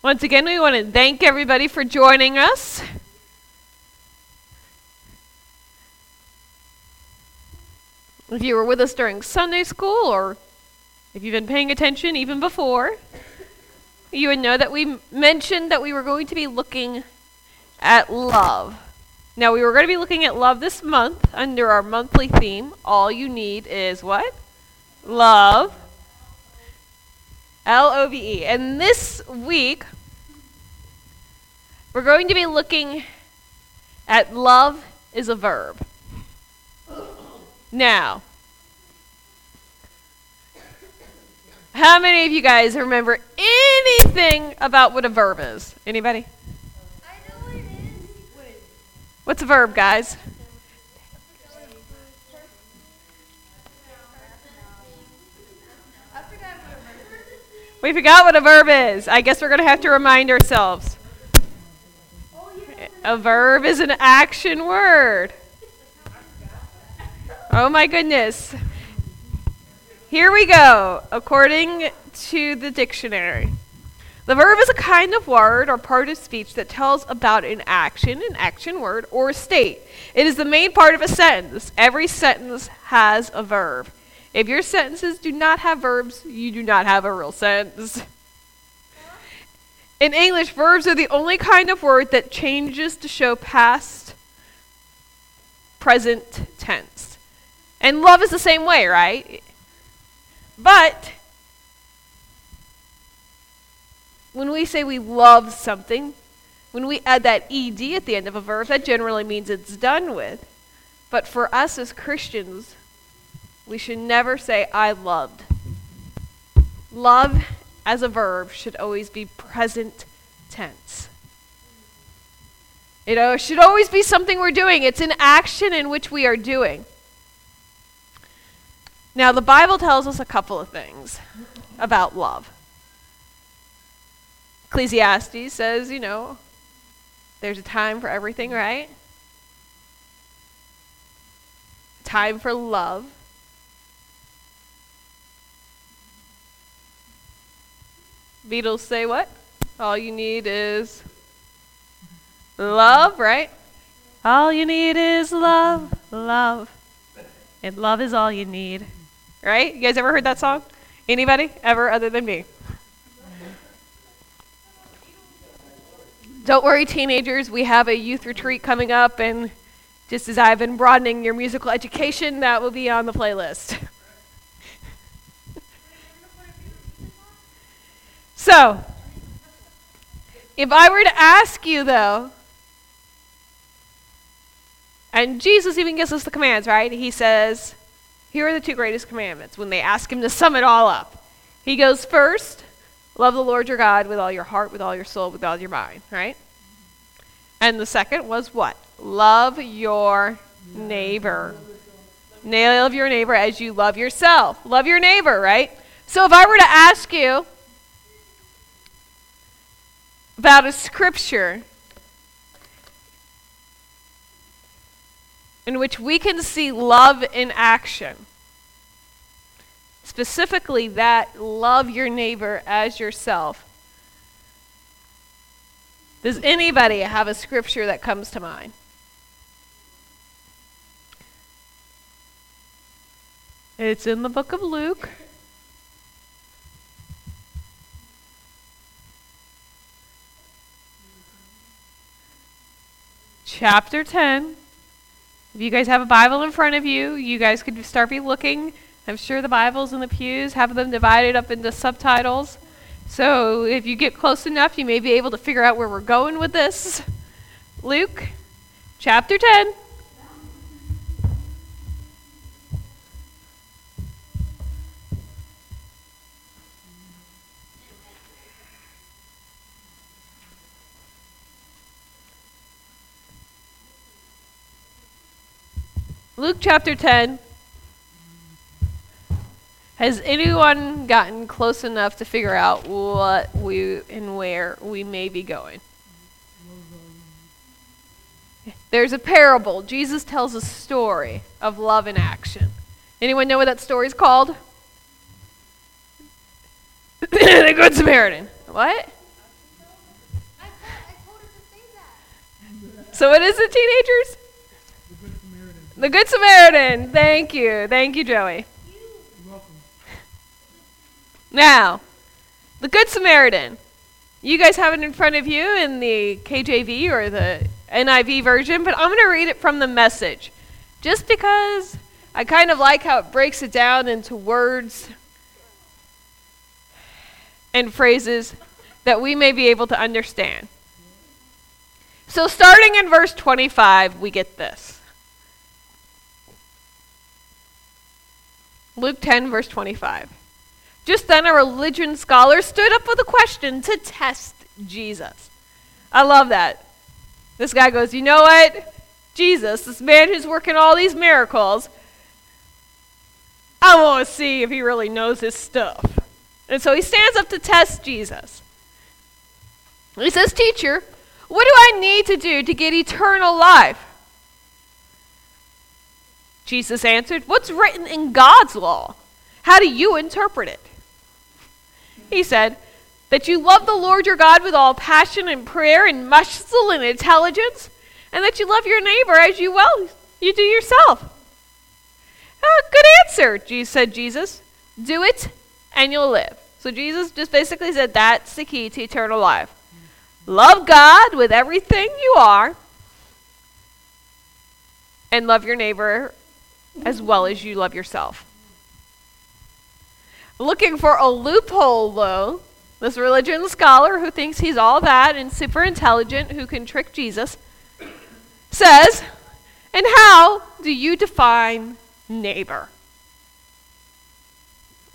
Once again, we want to thank everybody for joining us. If you were with us during Sunday school, or if you've been paying attention even before, you would know that we mentioned that we were going to be looking at love. Now, we were going to be looking at love this month under our monthly theme. All you need is what? Love. L O V E. And this week, we're going to be looking at love is a verb. Now, how many of you guys remember anything about what a verb is? Anybody? I know what it is. What's a verb, guys? We forgot what a verb is. I guess we're going to have to remind ourselves. A verb is an action word. Oh my goodness. Here we go, according to the dictionary. The verb is a kind of word or part of speech that tells about an action, an action word, or a state. It is the main part of a sentence. Every sentence has a verb. If your sentences do not have verbs, you do not have a real sentence. In English, verbs are the only kind of word that changes to show past, present tense. And love is the same way, right? But when we say we love something, when we add that ed at the end of a verb, that generally means it's done with. But for us as Christians, we should never say, I loved. Love as a verb should always be present tense. It uh, should always be something we're doing. It's an action in which we are doing. Now, the Bible tells us a couple of things about love. Ecclesiastes says, you know, there's a time for everything, right? Time for love. Beatles say what? All you need is love, right? All you need is love, love. And love is all you need. Right? You guys ever heard that song? Anybody? Ever other than me? Don't worry, teenagers. We have a youth retreat coming up, and just as I've been broadening your musical education, that will be on the playlist. so, if I were to ask you, though, and Jesus even gives us the commands, right? He says, Here are the two greatest commandments when they ask him to sum it all up. He goes, First, love the Lord your God with all your heart, with all your soul, with all your mind, right? And the second was what? Love your neighbor. Love your neighbor as you love yourself. Love your neighbor, right? So if I were to ask you about a scripture in which we can see love in action. Specifically, that love your neighbor as yourself. Does anybody have a scripture that comes to mind? It's in the book of Luke. Chapter 10. If you guys have a Bible in front of you, you guys could start be looking. I'm sure the Bibles in the pews have them divided up into subtitles. So if you get close enough, you may be able to figure out where we're going with this. Luke chapter 10. Luke chapter 10. Has anyone gotten close enough to figure out what we and where we may be going? There's a parable. Jesus tells a story of love in action. Anyone know what that story's called? the Good Samaritan. What? So what is it, teenagers? The Good Samaritan. Thank you. Thank you, Joey. Now, the Good Samaritan. You guys have it in front of you in the KJV or the NIV version, but I'm going to read it from the message. Just because I kind of like how it breaks it down into words and phrases that we may be able to understand. So, starting in verse 25, we get this Luke 10, verse 25. Just then, a religion scholar stood up with a question to test Jesus. I love that. This guy goes, You know what? Jesus, this man who's working all these miracles, I want to see if he really knows his stuff. And so he stands up to test Jesus. He says, Teacher, what do I need to do to get eternal life? Jesus answered, What's written in God's law? How do you interpret it? He said, That you love the Lord your God with all passion and prayer and muscle and intelligence, and that you love your neighbor as you well you do yourself. Ah, good answer, said Jesus. Do it and you'll live. So Jesus just basically said that's the key to eternal life. Love God with everything you are, and love your neighbor as well as you love yourself. Looking for a loophole, though, this religion scholar who thinks he's all that and super intelligent, who can trick Jesus, says, And how do you define neighbor?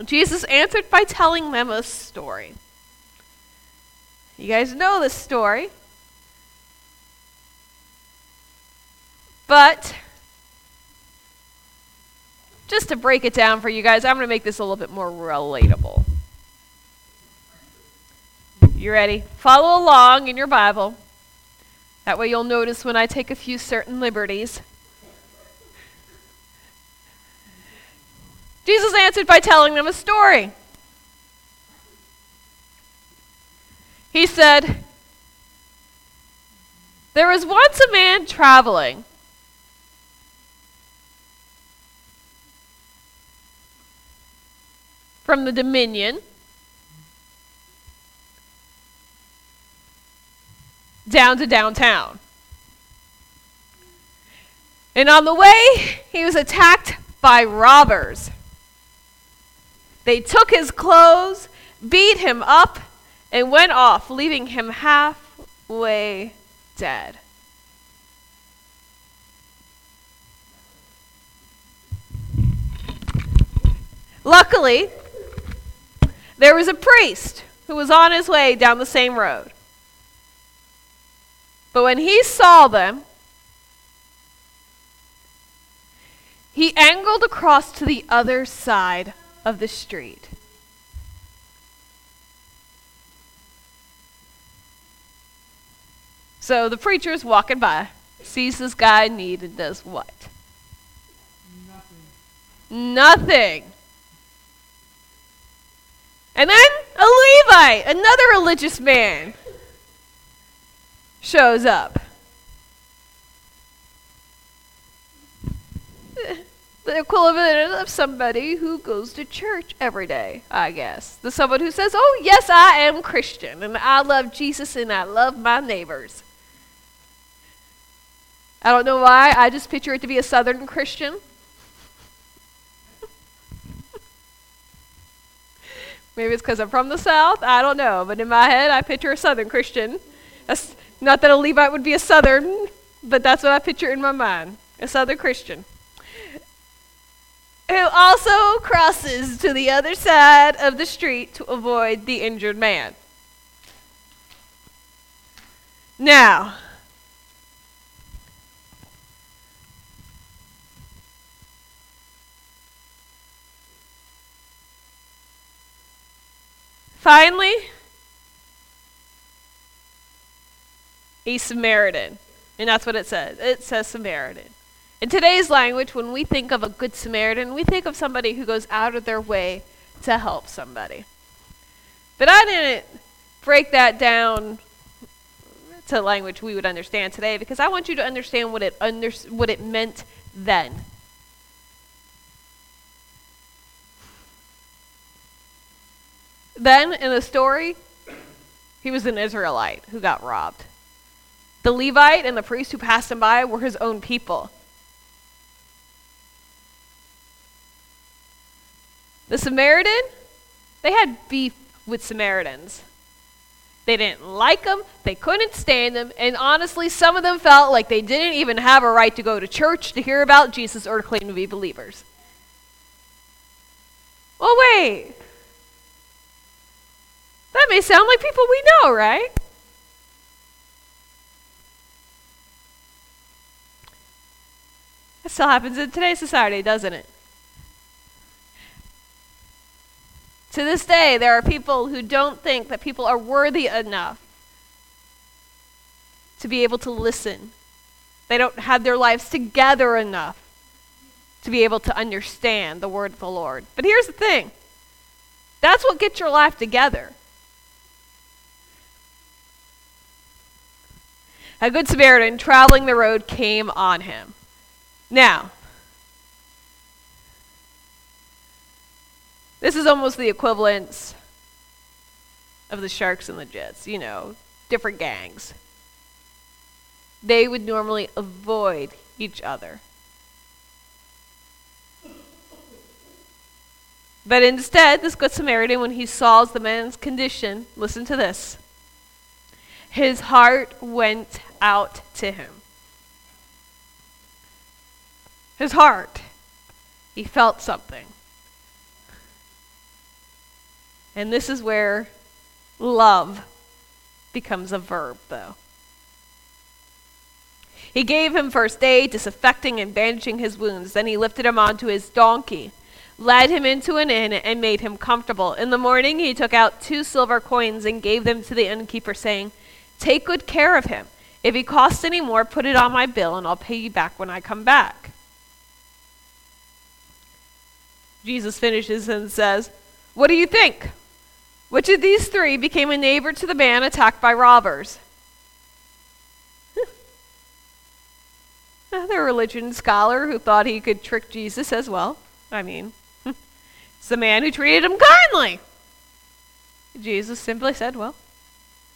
Jesus answered by telling them a story. You guys know this story. But just to break it down for you guys, I'm going to make this a little bit more relatable. You ready? Follow along in your Bible. That way you'll notice when I take a few certain liberties. Jesus answered by telling them a story. He said, There was once a man traveling. From the Dominion down to downtown. And on the way, he was attacked by robbers. They took his clothes, beat him up, and went off, leaving him halfway dead. Luckily, there was a priest who was on his way down the same road. But when he saw them, he angled across to the other side of the street. So the preacher's walking by, sees this guy in need, and does what? Nothing. Nothing. And then a Levite, another religious man, shows up. The equivalent of somebody who goes to church every day, I guess. The someone who says, Oh, yes, I am Christian, and I love Jesus, and I love my neighbors. I don't know why, I just picture it to be a southern Christian. Maybe it's because I'm from the South. I don't know. But in my head, I picture a Southern Christian. That's, not that a Levite would be a Southern, but that's what I picture in my mind a Southern Christian. Who also crosses to the other side of the street to avoid the injured man. Now, Finally, a Samaritan. And that's what it says. It says Samaritan. In today's language, when we think of a good Samaritan, we think of somebody who goes out of their way to help somebody. But I didn't break that down to language we would understand today because I want you to understand what it under, what it meant then. Then in the story, he was an Israelite who got robbed. The Levite and the priest who passed him by were his own people. The Samaritan, they had beef with Samaritans. They didn't like them, they couldn't stand them, and honestly, some of them felt like they didn't even have a right to go to church to hear about Jesus or to claim to be believers. Well, wait. That may sound like people we know, right? That still happens in today's society, doesn't it? To this day, there are people who don't think that people are worthy enough to be able to listen. They don't have their lives together enough to be able to understand the word of the Lord. But here's the thing that's what gets your life together. A good Samaritan traveling the road came on him. Now, this is almost the equivalent of the Sharks and the Jets, you know, different gangs. They would normally avoid each other. But instead, this Good Samaritan, when he saw the man's condition, listen to this. His heart went out to him. His heart. He felt something. And this is where love becomes a verb, though. He gave him first aid, disinfecting and bandaging his wounds. Then he lifted him onto his donkey, led him into an inn, and made him comfortable. In the morning, he took out two silver coins and gave them to the innkeeper, saying, Take good care of him. If it costs any more, put it on my bill, and I'll pay you back when I come back. Jesus finishes and says, What do you think? Which of these three became a neighbor to the man attacked by robbers? Another religion scholar who thought he could trick Jesus as well. I mean, it's the man who treated him kindly. Jesus simply said, Well,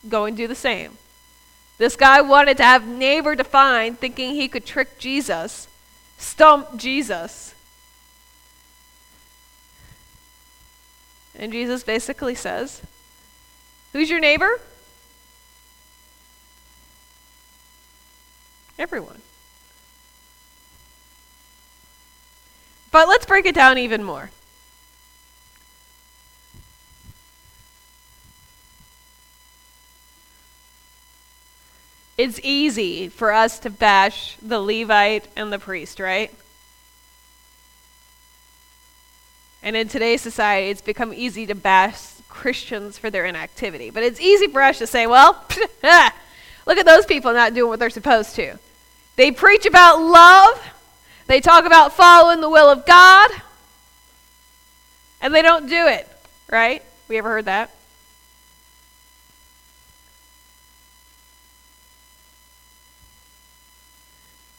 go and do the same. This guy wanted to have neighbor defined, thinking he could trick Jesus, stump Jesus. And Jesus basically says, Who's your neighbor? Everyone. But let's break it down even more. It's easy for us to bash the Levite and the priest, right? And in today's society, it's become easy to bash Christians for their inactivity. But it's easy for us to say, well, look at those people not doing what they're supposed to. They preach about love, they talk about following the will of God, and they don't do it, right? We ever heard that?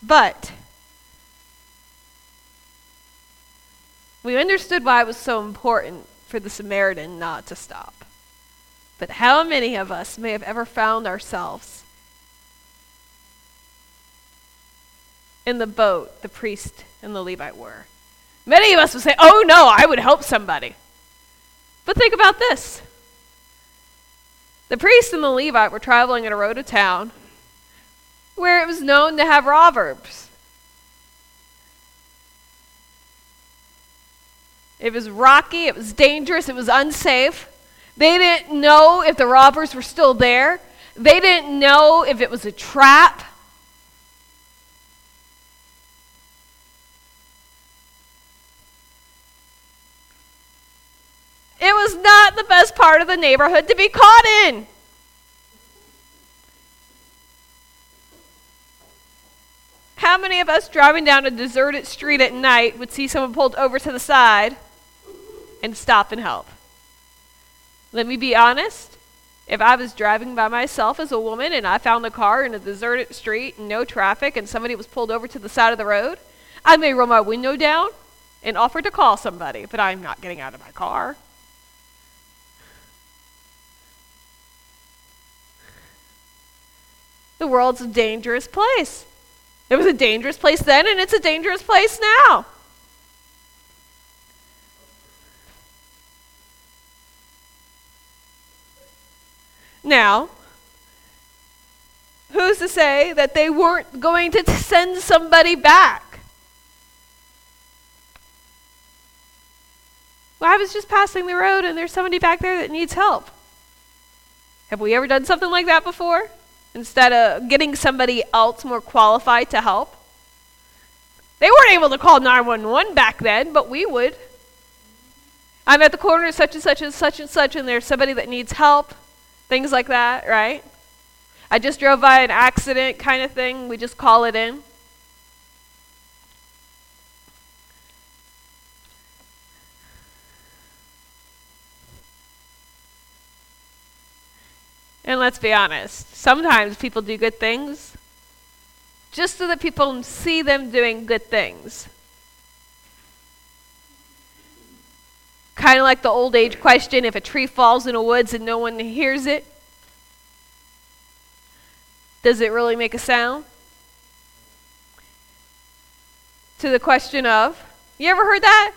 But we understood why it was so important for the Samaritan not to stop. But how many of us may have ever found ourselves in the boat the priest and the Levite were? Many of us would say, Oh no, I would help somebody. But think about this the priest and the Levite were traveling in a road to town where it was known to have robbers. It was rocky, it was dangerous, it was unsafe. They didn't know if the robbers were still there. They didn't know if it was a trap. It was not the best part of the neighborhood to be caught in. How many of us driving down a deserted street at night would see someone pulled over to the side and stop and help? Let me be honest. If I was driving by myself as a woman and I found a car in a deserted street no traffic and somebody was pulled over to the side of the road, I may roll my window down and offer to call somebody, but I'm not getting out of my car. The world's a dangerous place. It was a dangerous place then, and it's a dangerous place now. Now, who's to say that they weren't going to send somebody back? Well, I was just passing the road and there's somebody back there that needs help. Have we ever done something like that before? Instead of getting somebody else more qualified to help? They weren't able to call 911 back then, but we would. I'm at the corner of such and such and such and such, and there's somebody that needs help. Things like that, right? I just drove by an accident kind of thing. We just call it in. And let's be honest, sometimes people do good things just so that people see them doing good things. Kind of like the old age question if a tree falls in a woods and no one hears it, does it really make a sound? To the question of, you ever heard that?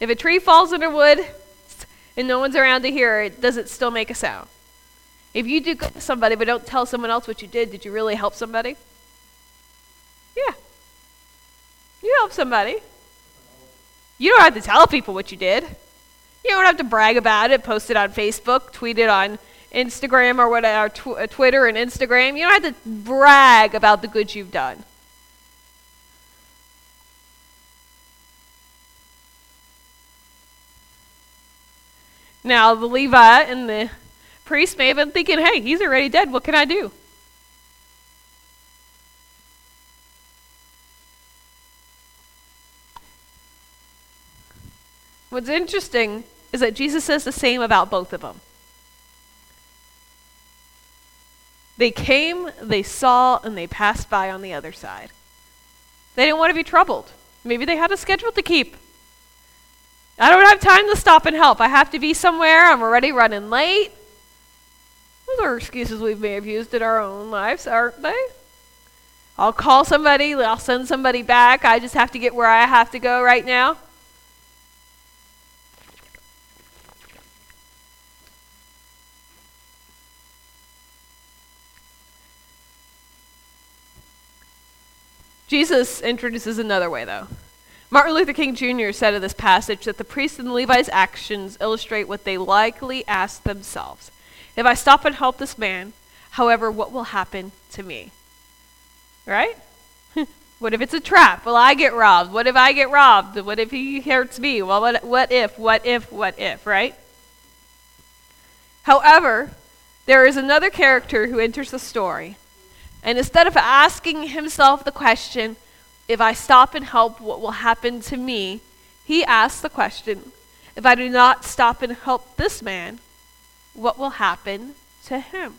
If a tree falls in a wood and no one's around to hear it, does it still make a sound? If you do good to somebody but don't tell someone else what you did, did you really help somebody? Yeah. You help somebody. You don't have to tell people what you did. You don't have to brag about it, post it on Facebook, tweet it on Instagram or whatever, tw- uh, Twitter and Instagram. You don't have to brag about the good you've done. Now, the Levite and the priest may have been thinking, hey, he's already dead. What can I do? What's interesting is that Jesus says the same about both of them. They came, they saw, and they passed by on the other side. They didn't want to be troubled. Maybe they had a schedule to keep. I don't have time to stop and help. I have to be somewhere. I'm already running late. Those are excuses we may have used in our own lives, aren't they? I'll call somebody, I'll send somebody back. I just have to get where I have to go right now. Jesus introduces another way, though. Martin Luther King Jr. said of this passage that the priest and the Levite's actions illustrate what they likely asked themselves. If I stop and help this man, however, what will happen to me? Right? what if it's a trap? Will I get robbed? What if I get robbed? What if he hurts me? Well, what, what if, what if, what if, right? However, there is another character who enters the story and instead of asking himself the question, if I stop and help, what will happen to me? He asks the question, if I do not stop and help this man, what will happen to him?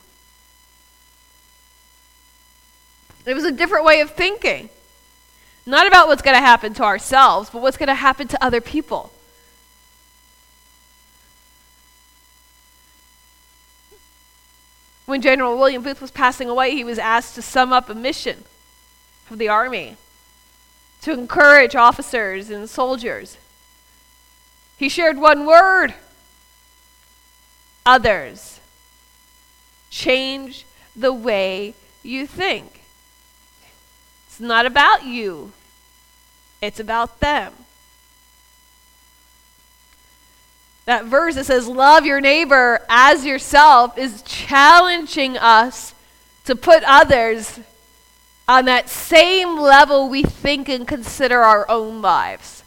It was a different way of thinking. Not about what's going to happen to ourselves, but what's going to happen to other people. When General William Booth was passing away, he was asked to sum up a mission for the Army to encourage officers and soldiers. He shared one word others. Change the way you think. It's not about you, it's about them. that verse that says, Love your neighbor as yourself, is challenging us to put others on that same level we think and consider our own lives.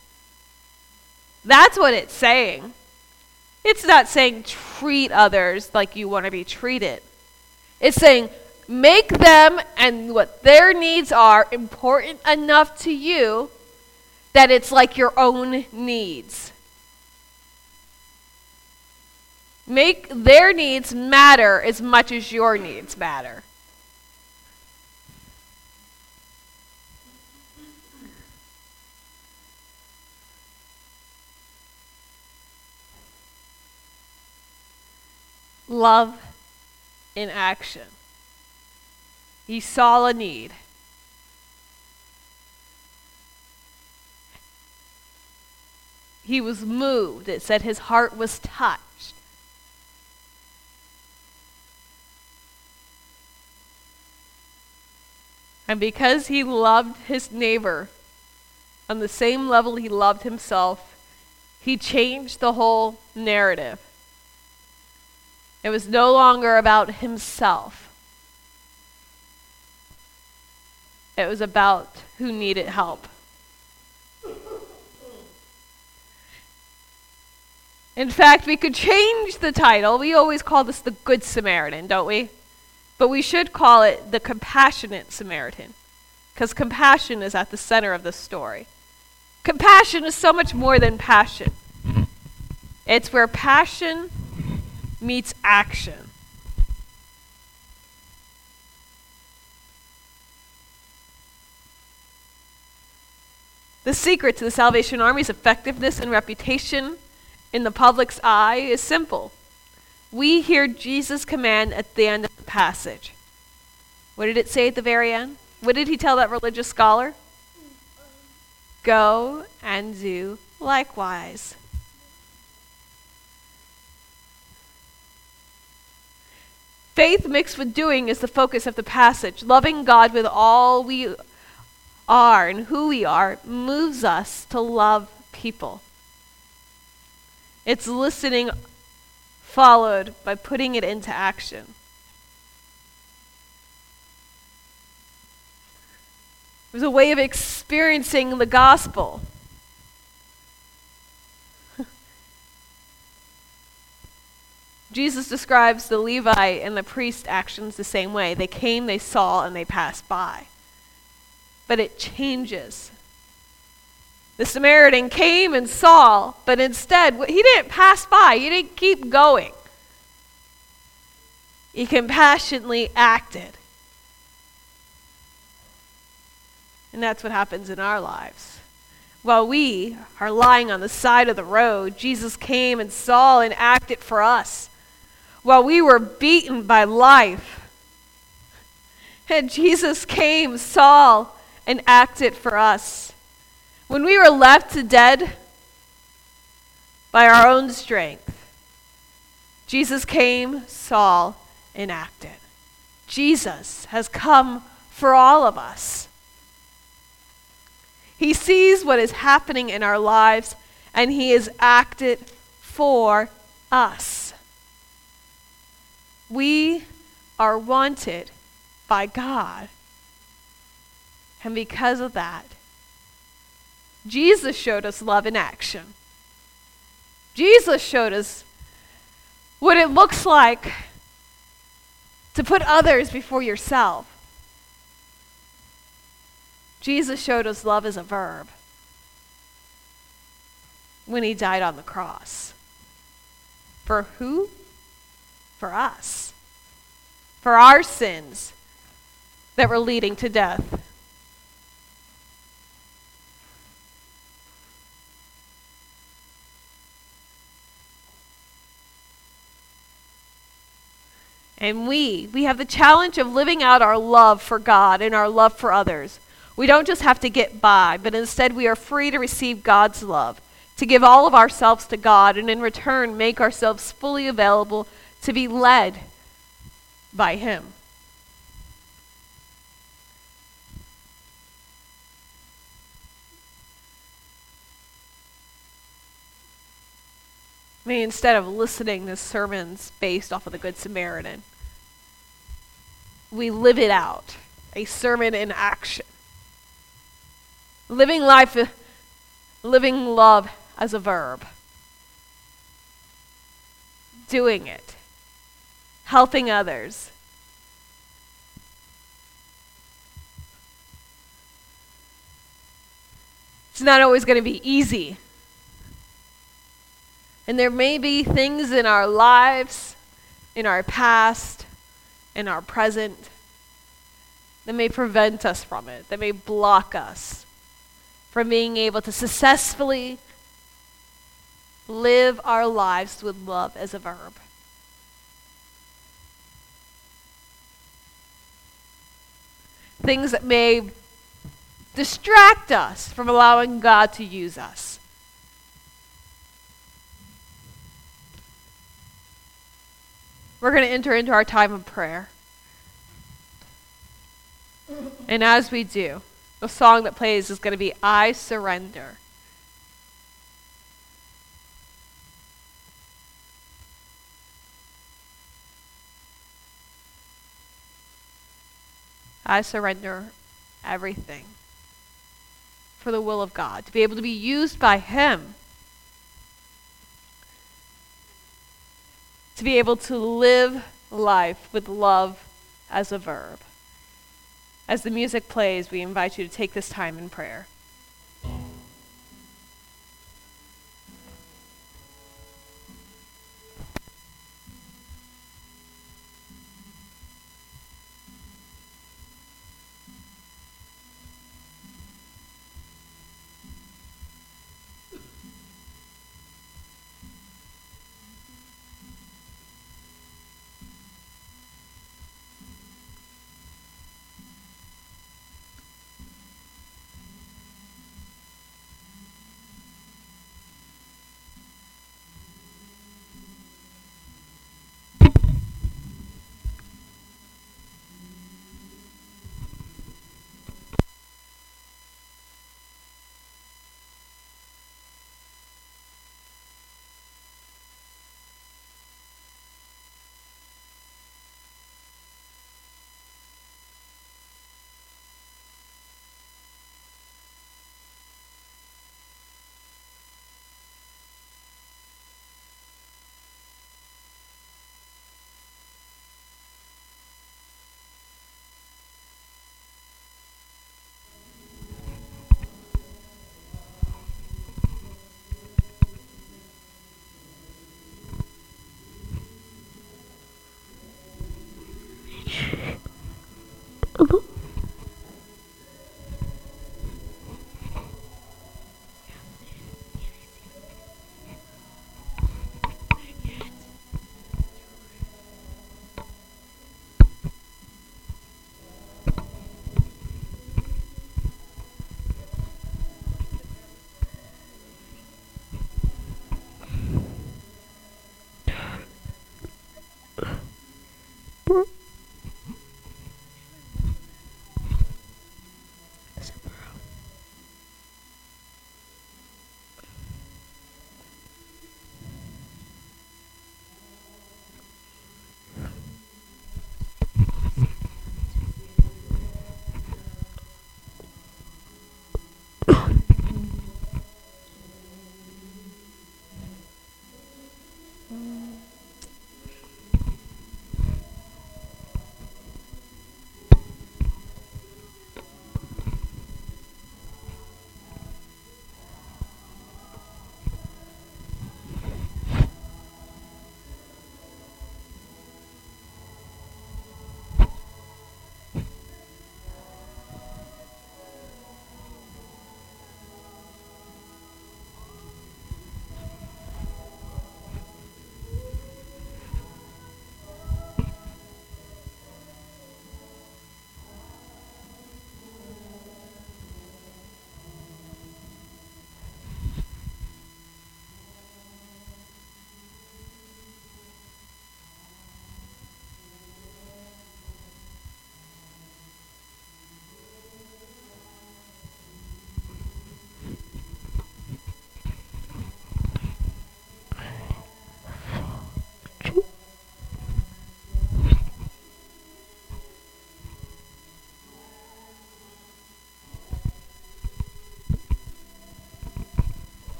That's what it's saying. It's not saying treat others like you want to be treated. It's saying make them and what their needs are important enough to you that it's like your own needs. Make their needs matter as much as your needs matter. Love in action. He saw a need. He was moved. It said his heart was touched. And because he loved his neighbor on the same level he loved himself, he changed the whole narrative. It was no longer about himself. It was about who needed help. In fact, we could change the title. We always call this the Good Samaritan, don't we? But we should call it the Compassionate Samaritan, because compassion is at the center of the story. Compassion is so much more than passion, it's where passion meets action. The secret to the Salvation Army's effectiveness and reputation in the public's eye is simple. We hear Jesus' command at the end of the passage. What did it say at the very end? What did he tell that religious scholar? Go and do likewise. Faith mixed with doing is the focus of the passage. Loving God with all we are and who we are moves us to love people. It's listening followed by putting it into action. It was a way of experiencing the gospel. Jesus describes the Levite and the priest actions the same way. They came, they saw, and they passed by. But it changes. The Samaritan came and saw, but instead, he didn't pass by, he didn't keep going. He compassionately acted. And that's what happens in our lives. While we are lying on the side of the road, Jesus came and saw and acted for us while we were beaten by life. And Jesus came, saw, and acted for us. When we were left to dead by our own strength, Jesus came, saw, and acted. Jesus has come for all of us. He sees what is happening in our lives, and He has acted for us. We are wanted by God. And because of that, Jesus showed us love in action. Jesus showed us what it looks like to put others before yourself. Jesus showed us love as a verb when he died on the cross. For who? For us, for our sins that were leading to death. And we, we have the challenge of living out our love for God and our love for others. We don't just have to get by, but instead we are free to receive God's love, to give all of ourselves to God, and in return make ourselves fully available to be led by Him. I mean, instead of listening to sermons based off of the Good Samaritan, we live it out a sermon in action. Living life, living love as a verb. Doing it helping others. It's not always going to be easy. And there may be things in our lives, in our past, in our present, that may prevent us from it, that may block us from being able to successfully live our lives with love as a verb. Things that may distract us from allowing God to use us. We're going to enter into our time of prayer. And as we do, the song that plays is going to be I Surrender. I surrender everything for the will of God, to be able to be used by Him, to be able to live life with love as a verb. As the music plays, we invite you to take this time in prayer.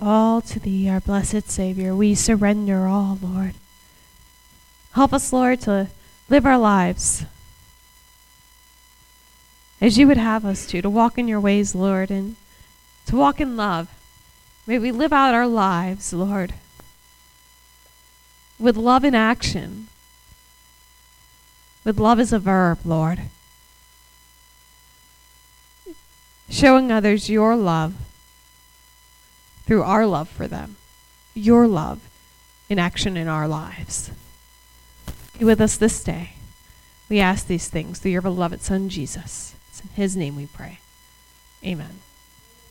All to Thee, our blessed Savior. We surrender all, Lord. Help us, Lord, to live our lives as you would have us to, to walk in your ways, Lord, and to walk in love. May we live out our lives, Lord, with love in action, with love as a verb, Lord. Showing others your love through our love for them, your love in action in our lives. Be with us this day. We ask these things through your beloved Son, Jesus. It's in his name we pray. Amen.